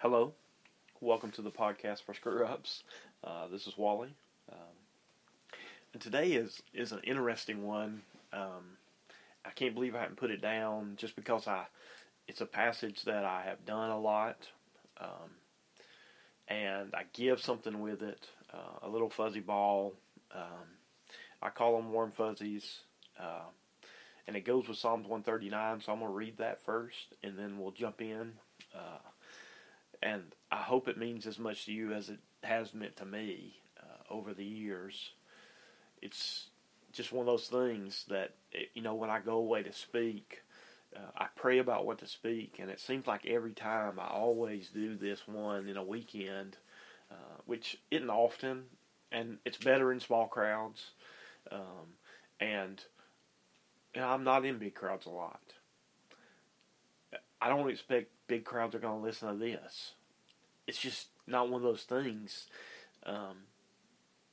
Hello, welcome to the podcast for Screw Ups. Uh, this is Wally, um, and today is is an interesting one. Um, I can't believe I haven't put it down just because I it's a passage that I have done a lot, um, and I give something with it, uh, a little fuzzy ball. Um, I call them warm fuzzies. Uh, and it goes with Psalms 139. So I'm going to read that first, and then we'll jump in. Uh, and I hope it means as much to you as it has meant to me uh, over the years. It's just one of those things that you know when I go away to speak, uh, I pray about what to speak, and it seems like every time I always do this one in a weekend, uh, which isn't often, and it's better in small crowds, um, and know, I'm not in big crowds a lot. I don't expect big crowds are going to listen to this. It's just not one of those things. Um,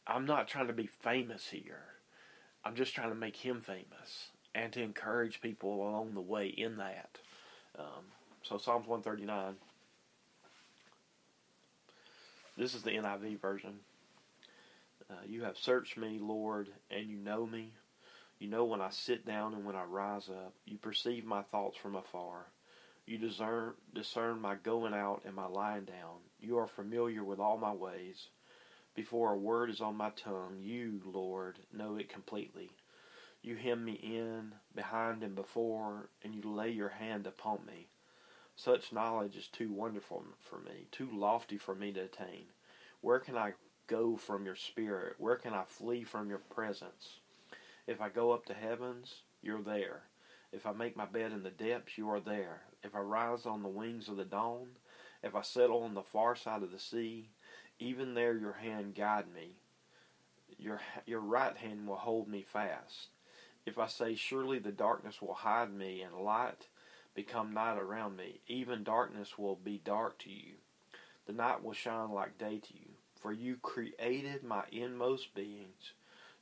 I'm not trying to be famous here. I'm just trying to make him famous and to encourage people along the way in that. Um, so Psalms 139. This is the NIV version. Uh, you have searched me, Lord, and you know me. You know when I sit down and when I rise up. You perceive my thoughts from afar. You discern, discern my going out and my lying down. You are familiar with all my ways. Before a word is on my tongue, you, Lord, know it completely. You hem me in, behind and before, and you lay your hand upon me. Such knowledge is too wonderful for me, too lofty for me to attain. Where can I go from your spirit? Where can I flee from your presence? If I go up to heavens, you're there. If I make my bed in the depths, you are there. If I rise on the wings of the dawn, if I settle on the far side of the sea, even there your hand guide me. Your, your right hand will hold me fast. If I say, Surely the darkness will hide me, and light become night around me, even darkness will be dark to you. The night will shine like day to you. For you created my inmost beings.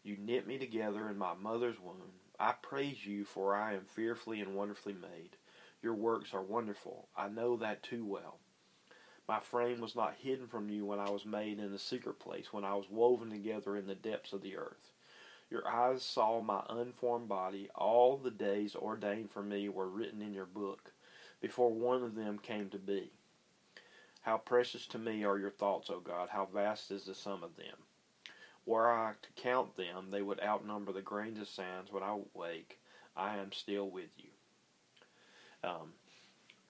You knit me together in my mother's womb. I praise you, for I am fearfully and wonderfully made. Your works are wonderful. I know that too well. My frame was not hidden from you when I was made in the secret place, when I was woven together in the depths of the earth. Your eyes saw my unformed body. All the days ordained for me were written in your book, before one of them came to be. How precious to me are your thoughts, O God! How vast is the sum of them! Were I to count them, they would outnumber the grains of sand. When I wake, I am still with you. Um,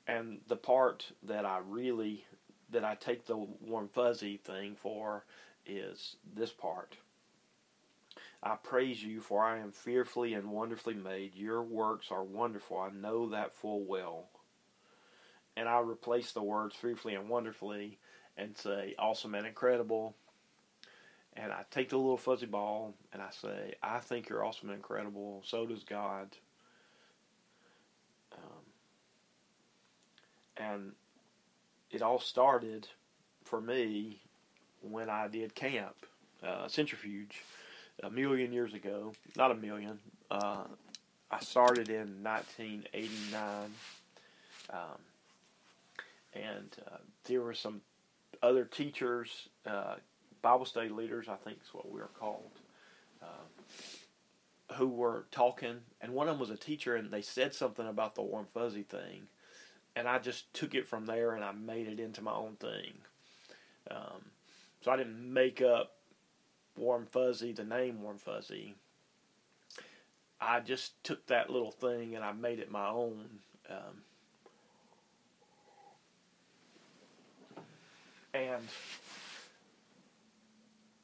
and the part that I really, that I take the warm fuzzy thing for is this part. I praise you, for I am fearfully and wonderfully made. Your works are wonderful. I know that full well. And I replace the words fearfully and wonderfully and say awesome and incredible and I take the little fuzzy ball and I say, I think you're awesome and incredible. So does God. And it all started for me when I did camp, uh, Centrifuge, a million years ago. Not a million. Uh, I started in 1989. Um, and uh, there were some other teachers, uh, Bible study leaders, I think is what we are called, uh, who were talking, and one of them was a teacher, and they said something about the warm fuzzy thing, and I just took it from there and I made it into my own thing. Um, so I didn't make up warm fuzzy, the name warm fuzzy. I just took that little thing and I made it my own. Um, and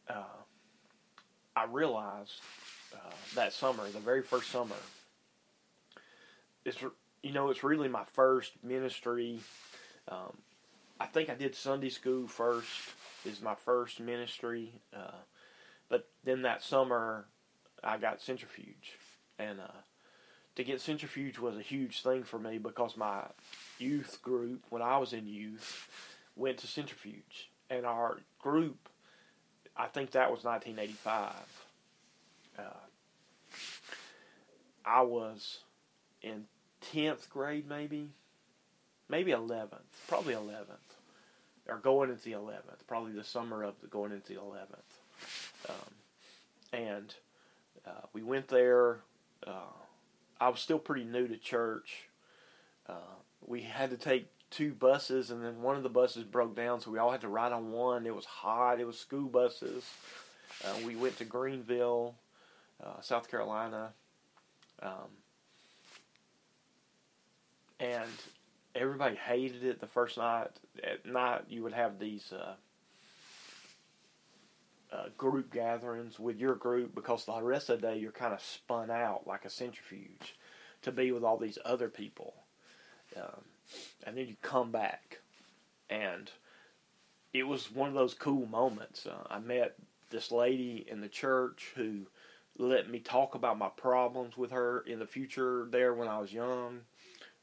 uh, I realized uh, that summer, the very first summer, it's you know it's really my first ministry. Um, I think I did Sunday school first. Is my first ministry, uh, but then that summer I got Centrifuge, and uh, to get Centrifuge was a huge thing for me because my youth group, when I was in youth, went to Centrifuge, and our group I think that was 1985. Uh, I was in 10th grade, maybe, maybe 11th, probably 11th. or going into the 11th, probably the summer of the going into the 11th. Um, and uh, we went there. Uh, I was still pretty new to church. Uh, we had to take two buses, and then one of the buses broke down, so we all had to ride on one. It was hot. It was school buses. Uh, we went to Greenville, uh, South Carolina. Um, and everybody hated it the first night. At night, you would have these uh, uh, group gatherings with your group because the rest of the day you're kind of spun out like a centrifuge to be with all these other people. Um, and then you come back, and it was one of those cool moments. Uh, I met this lady in the church who let me talk about my problems with her in the future there when I was young.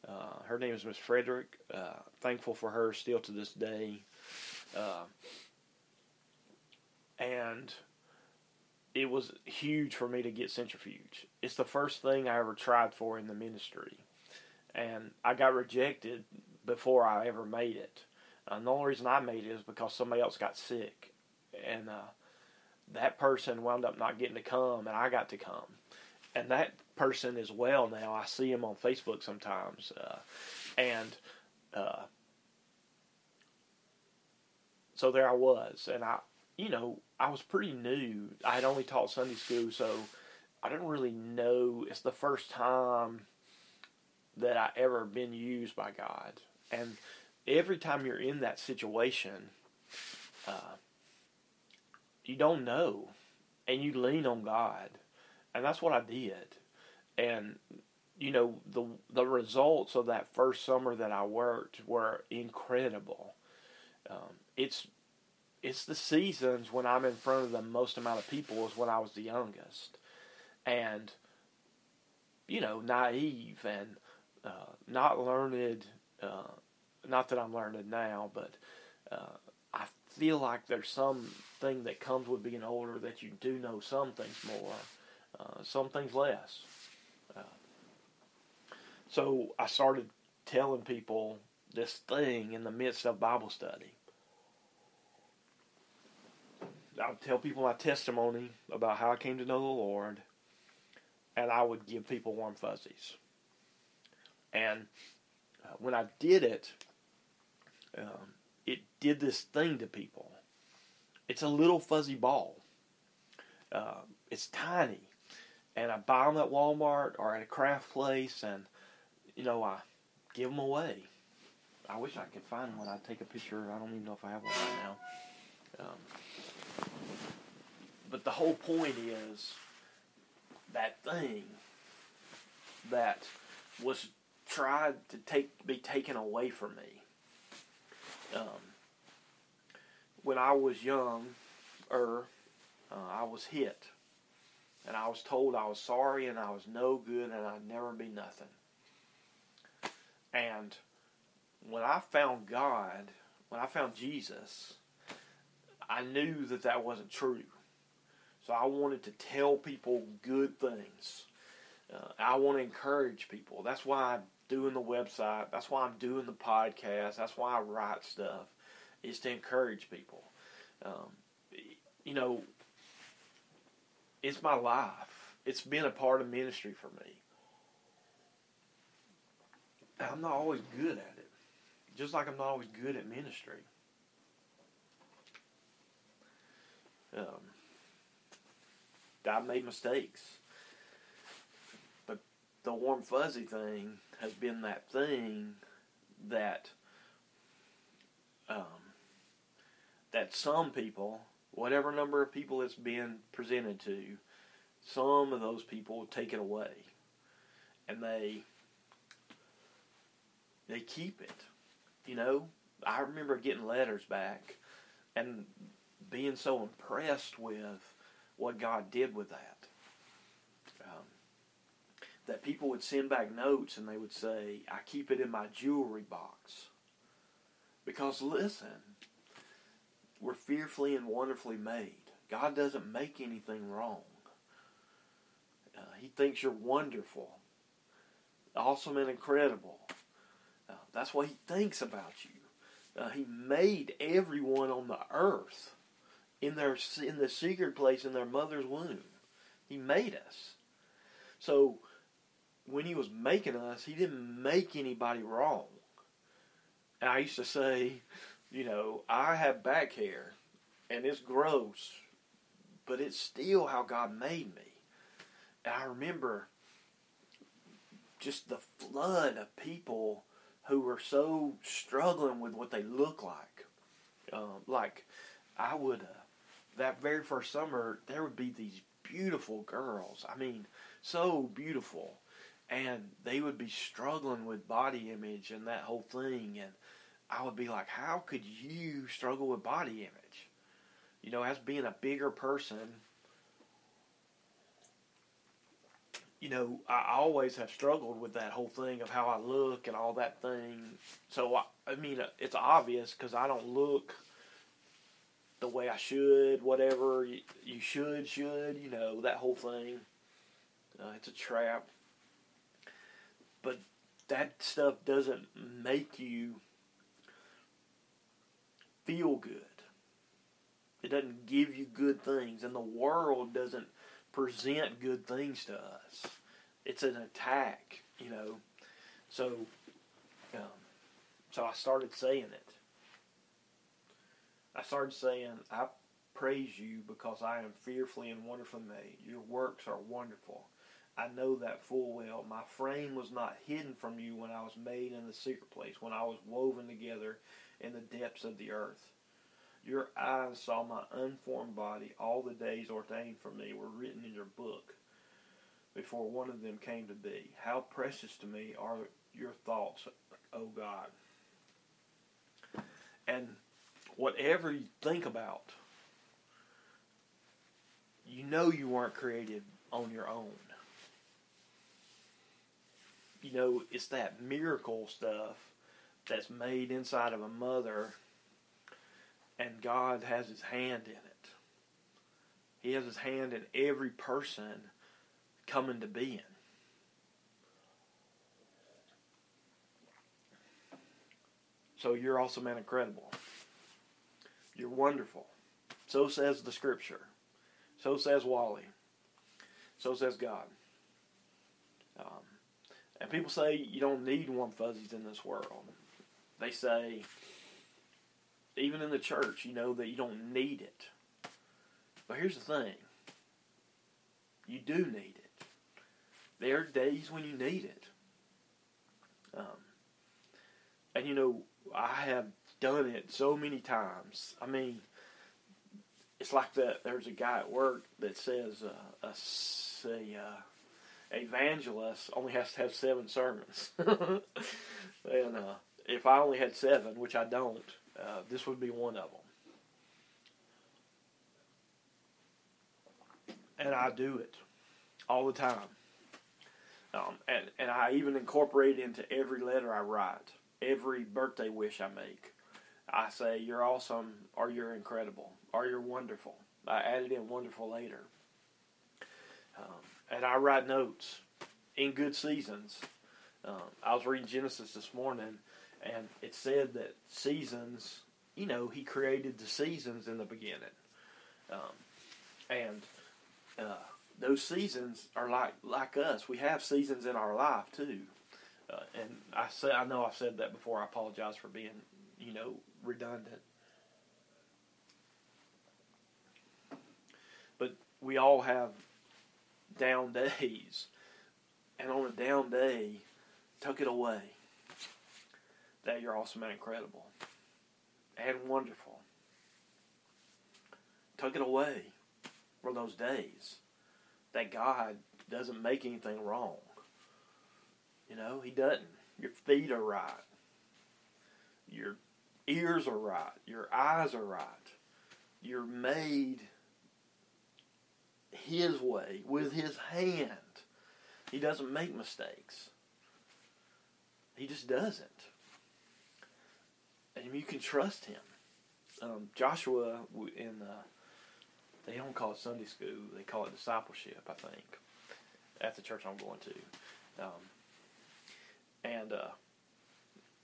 Uh, her name is Miss Frederick. Uh, thankful for her still to this day. Uh, and it was huge for me to get Centrifuge. It's the first thing I ever tried for in the ministry. And I got rejected before I ever made it. And the only reason I made it is because somebody else got sick. And uh, that person wound up not getting to come, and I got to come. And that person as well now. I see him on Facebook sometimes. Uh, and uh, so there I was. And I, you know, I was pretty new. I had only taught Sunday school, so I didn't really know. It's the first time that I ever been used by God. And every time you're in that situation, uh, you don't know, and you lean on God, and that's what I did. And you know the the results of that first summer that I worked were incredible. Um, it's it's the seasons when I'm in front of the most amount of people is when I was the youngest, and you know naive and uh, not learned. Uh, not that I'm learned now, but uh, I feel like there's something that comes with being older that you do know some things more, uh, some things less. So I started telling people this thing in the midst of Bible study. I would tell people my testimony about how I came to know the Lord, and I would give people warm fuzzies. And uh, when I did it, um, it did this thing to people. It's a little fuzzy ball. Uh, it's tiny, and I buy them at Walmart or at a craft place, and you know I give them away. I wish I could find one. I'd take a picture. I don't even know if I have one right now. Um, but the whole point is that thing that was tried to take be taken away from me um, when I was young, er, uh, I was hit, and I was told I was sorry and I was no good and I'd never be nothing. And when I found God, when I found Jesus, I knew that that wasn't true. So I wanted to tell people good things. Uh, I want to encourage people. That's why I'm doing the website. That's why I'm doing the podcast. That's why I write stuff, is to encourage people. Um, you know, it's my life. It's been a part of ministry for me. I'm not always good at it, just like I'm not always good at ministry. Um, I've made mistakes But the warm fuzzy thing has been that thing that um, that some people, whatever number of people it's been presented to, some of those people take it away, and they they keep it. You know, I remember getting letters back and being so impressed with what God did with that um, that people would send back notes and they would say, I keep it in my jewelry box. Because listen, we're fearfully and wonderfully made. God doesn't make anything wrong. Uh, he thinks you're wonderful, awesome, and incredible. Uh, that's what He thinks about you. Uh, he made everyone on the earth in their in the secret place in their mother's womb. He made us. So when he was making us, he didn't make anybody wrong. And I used to say, you know, I have back hair and it's gross, but it's still how God made me. And I remember just the flood of people who were so struggling with what they look like. Um, like, I would, uh, that very first summer, there would be these beautiful girls. I mean, so beautiful. And they would be struggling with body image and that whole thing. And I would be like, how could you struggle with body image? You know, as being a bigger person, you know, I always have struggled with that whole thing of how I look and all that thing. So, I, I mean, it's obvious because I don't look the way I should, whatever you, you should, should, you know, that whole thing. Uh, it's a trap. But that stuff doesn't make you feel good. It doesn't give you good things, and the world doesn't present good things to us. It's an attack, you know. So, um, so I started saying it. I started saying, I praise you because I am fearfully and wonderfully made. Your works are wonderful. I know that full well. My frame was not hidden from you when I was made in the secret place, when I was woven together in the depths of the earth. Your eyes saw my unformed body. All the days ordained for me were written in your book before one of them came to be. How precious to me are your thoughts, O God. And whatever you think about, you know you weren't created on your own. You know, it's that miracle stuff that's made inside of a mother and God has his hand in it. He has his hand in every person coming to being. So you're awesome and incredible. You're wonderful. So says the scripture. So says Wally. So says God. Um, and people say you don't need warm fuzzies in this world. They say even in the church, you know that you don't need it. But here's the thing you do need it. There are days when you need it. Um, and you know, I have done it so many times. I mean, it's like that. There's a guy at work that says uh, a, a uh, evangelist only has to have seven sermons. and uh, if I only had seven, which I don't, uh, this would be one of them. And I do it all the time. Um, and, and I even incorporate it into every letter I write, every birthday wish I make. I say, You're awesome, or you're incredible, or you're wonderful. I added in wonderful later. Um, and I write notes in good seasons. Um, I was reading Genesis this morning, and it said that seasons, you know, he created the seasons in the beginning, um, and uh, those seasons are like like us. We have seasons in our life too, uh, and I say I know I've said that before. I apologize for being, you know, redundant. But we all have down days, and on a down day, tuck it away that you're awesome and incredible and wonderful. Tuck it away for those days that God doesn't make anything wrong. You know, He doesn't. Your feet are right. Your ears are right. Your eyes are right. You're made His way with His hand. He doesn't make mistakes. He just doesn't and you can trust him. Um, Joshua in uh, they don't call it Sunday school; they call it discipleship. I think at the church I'm going to, um, and uh,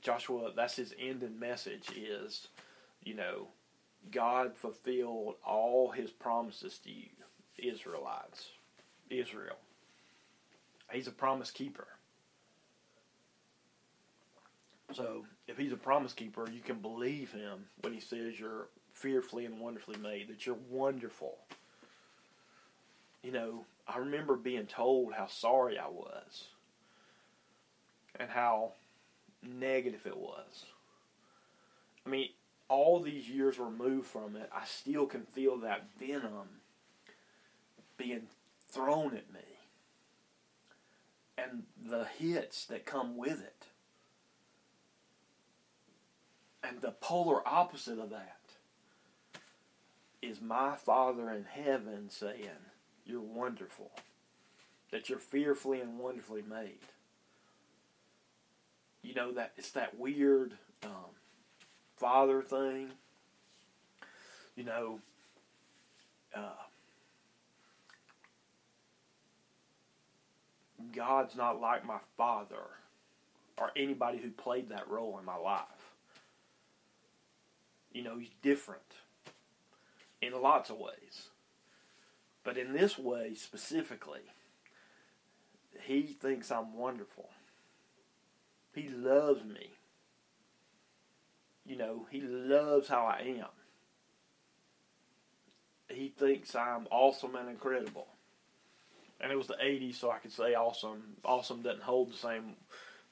Joshua, that's his ending message is, you know, God fulfilled all his promises to you, Israelites, Israel. He's a promise keeper. So, if he's a promise keeper, you can believe him when he says you're fearfully and wonderfully made, that you're wonderful. You know, I remember being told how sorry I was and how negative it was. I mean, all these years removed from it, I still can feel that venom being thrown at me and the hits that come with it. And the polar opposite of that is my Father in heaven saying, You're wonderful, that you're fearfully and wonderfully made. You know, that it's that weird um, father thing. You know, uh, God's not like my father or anybody who played that role in my life. You know, he's different in lots of ways. But in this way specifically, he thinks I'm wonderful. He loves me. You know, he loves how I am. He thinks I'm awesome and incredible. And it was the 80s, so I could say awesome. Awesome doesn't hold the same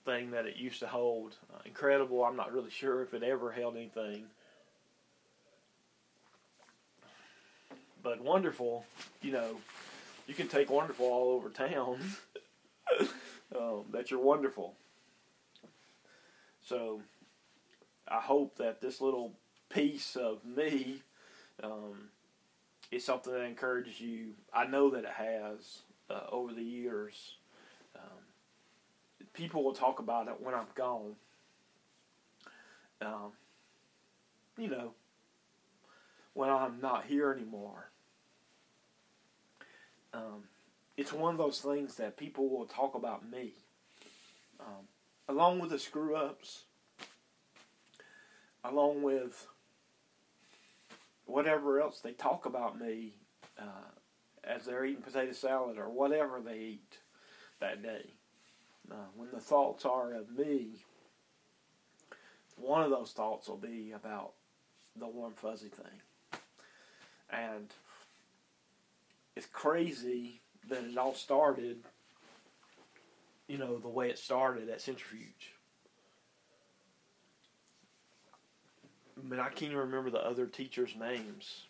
thing that it used to hold. Uh, incredible, I'm not really sure if it ever held anything. But wonderful, you know, you can take wonderful all over town. um, that you're wonderful. So I hope that this little piece of me um, is something that encourages you. I know that it has uh, over the years. Um, people will talk about it when I'm gone. Um, you know, when I'm not here anymore. Um, it's one of those things that people will talk about me. Um, along with the screw ups, along with whatever else they talk about me uh, as they're eating potato salad or whatever they eat that day. Uh, when the thoughts are of me, one of those thoughts will be about the warm fuzzy thing. And it's crazy that it all started, you know, the way it started at Centrifuge. Mean, I can't even remember the other teachers' names.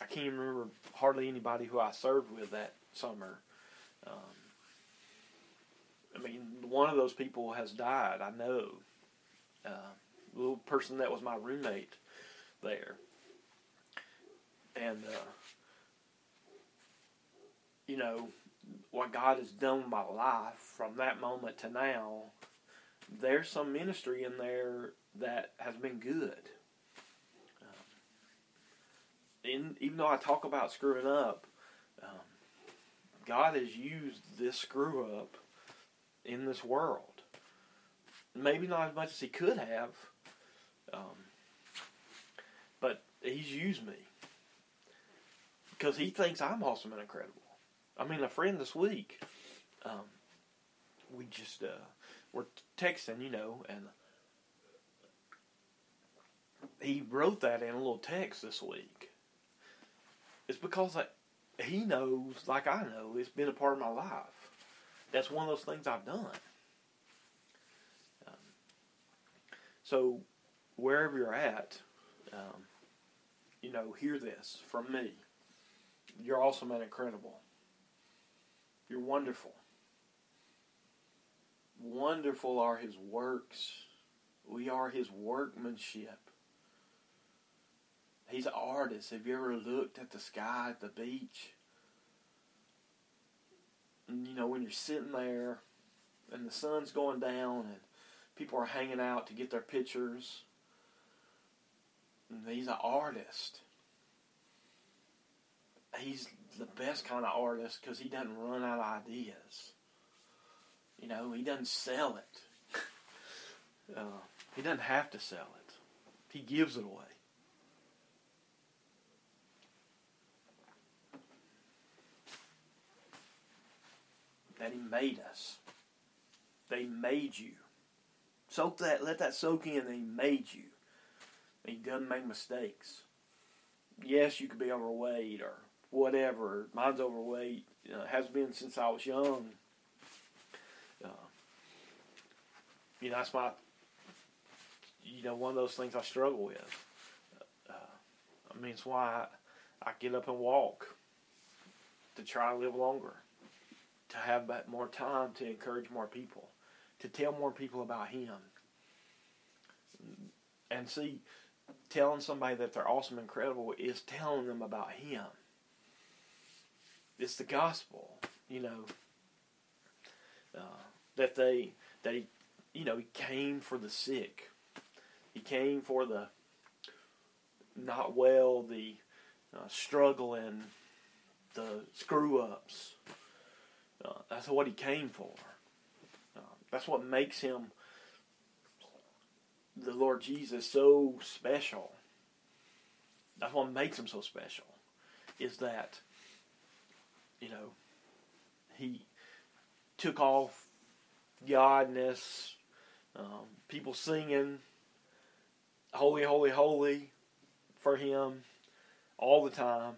I can't even remember hardly anybody who I served with that summer. Um, I mean, one of those people has died. I know. Uh, the little person that was my roommate there, and uh, you know what God has done with my life from that moment to now. There's some ministry in there that has been good in, even though I talk about screwing up, um, God has used this screw up in this world. Maybe not as much as He could have, um, but He's used me because He thinks I'm awesome and incredible. I mean, a friend this week, um, we just uh, were texting, you know, and he wrote that in a little text this week it's because I, he knows, like I know, it's been a part of my life. That's one of those things I've done. Um, so, wherever you're at, um, you know, hear this from me. You're awesome and incredible. You're wonderful. Wonderful are his works. We are his workmanship. He's an artist. Have you ever looked at the sky at the beach? And, you know, when you're sitting there and the sun's going down and people are hanging out to get their pictures. And he's an artist. He's the best kind of artist because he doesn't run out of ideas. You know, he doesn't sell it. uh, He doesn't have to sell it. He gives it away. That he made us. They made you. Soak that, let that soak in he made you. He doesn't make mistakes. Yes, you could be overweight or whatever. Mine's overweight. Uh, has been since I was young. Uh, you know, that's my, you know, one of those things I struggle with. Uh, I mean, it's why I, I get up and walk to try to live longer, to have more time to encourage more people, to tell more people about Him. And see, telling somebody that they're awesome, and incredible is telling them about Him. It's the gospel, you know. Uh, that they that he, you know, he came for the sick. He came for the not well, the uh, struggling, the screw ups. Uh, that's what he came for. Uh, that's what makes him the Lord Jesus so special. That's what makes him so special. Is that, you know, he took off godness, um, people singing, holy, holy, holy for him all the time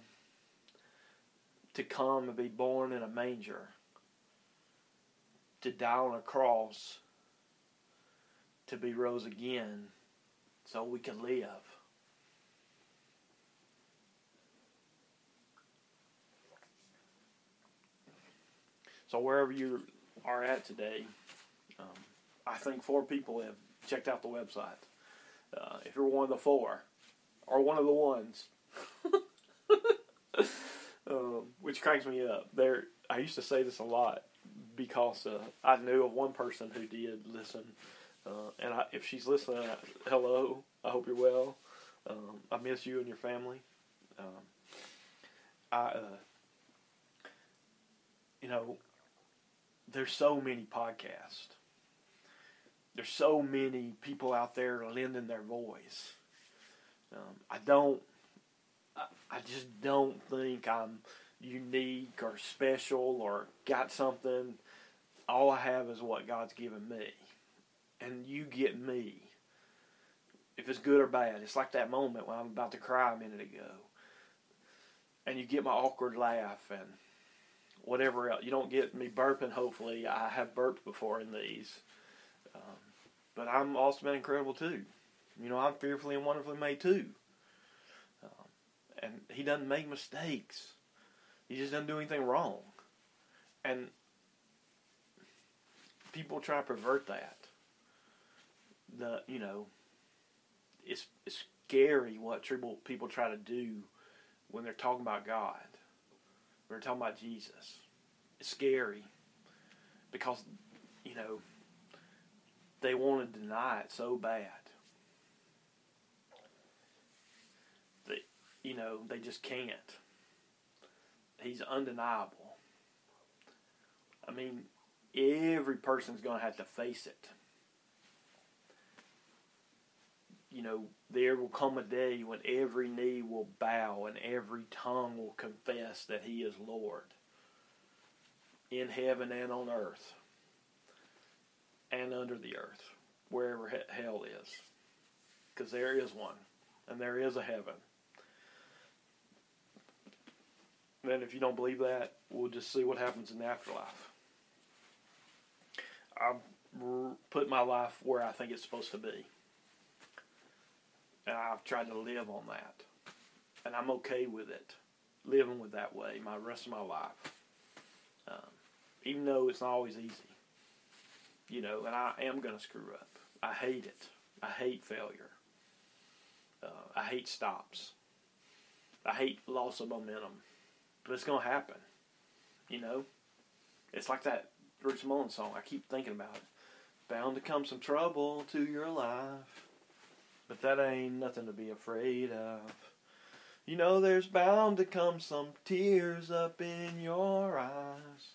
to come and be born in a manger, to die on a cross to be rose again so we can live. So wherever you are at today, um, I think four people have checked out the website. Uh, if you're one of the four, or one of the ones, um, which cranks me up. There, I used to say this a lot because uh, I knew of one person who did listen uh, and I, if she's listening, hello. I hope you're well. Um, I miss you and your family. Um, I, uh, you know, there's so many podcasts. There's so many people out there lending their voice. Um, I don't. I, I just don't think I'm unique or special or got something. All I have is what God's given me and you get me. If it's good or bad, it's like that moment when I'm about to cry a minute ago, and you get my awkward laugh and whatever else. You don't get me burping. Hopefully, I have burped before in these, um, but I'm also been incredible too. You know, I'm fearfully and wonderfully made too. Um, and he doesn't make mistakes. He just doesn't do anything wrong. And people try to pervert that the you know it's it's scary what people try to do when they're talking about God. They're talking about Jesus. It's scary because you know they want to deny it so bad. They you know, they just can't. He's undeniable. I mean, every person's going to have to face it you know, there will come a day when every knee will bow and every tongue will confess that He is Lord in heaven and on earth and under the earth, wherever hell is. Because there is one, and there is a heaven. Then, if you don't believe that, we'll just see what happens in the afterlife. I've put my life where I think it's supposed to be. And I've tried to live on that. And I'm okay with it, living with that way my rest of my life. Um, even though it's not always easy. You know, and I am to screw up. I hate it. I hate failure. Uh, I hate stops. I hate loss of momentum. But it's to happen. You know? It's like that Bruce Mullins song. I keep thinking about it. Bound to come some trouble to your life. But that ain't nothing to be afraid of. You know there's bound to come some tears up in your eyes.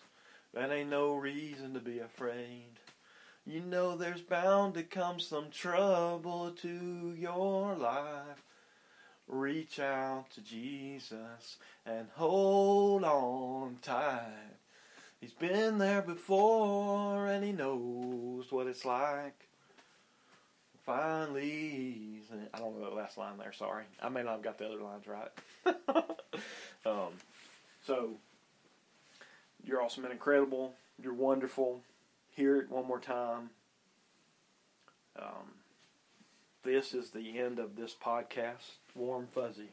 That ain't no reason to be afraid. You know there's bound to come some trouble to your life. Reach out to Jesus and hold on tight. He's been there before and he knows what it's like. Finally, I don't know the last line there. Sorry, I may not have got the other lines right. um, so you're awesome and incredible. You're wonderful. Hear it one more time. Um, this is the end of this podcast. Warm Fuzzy.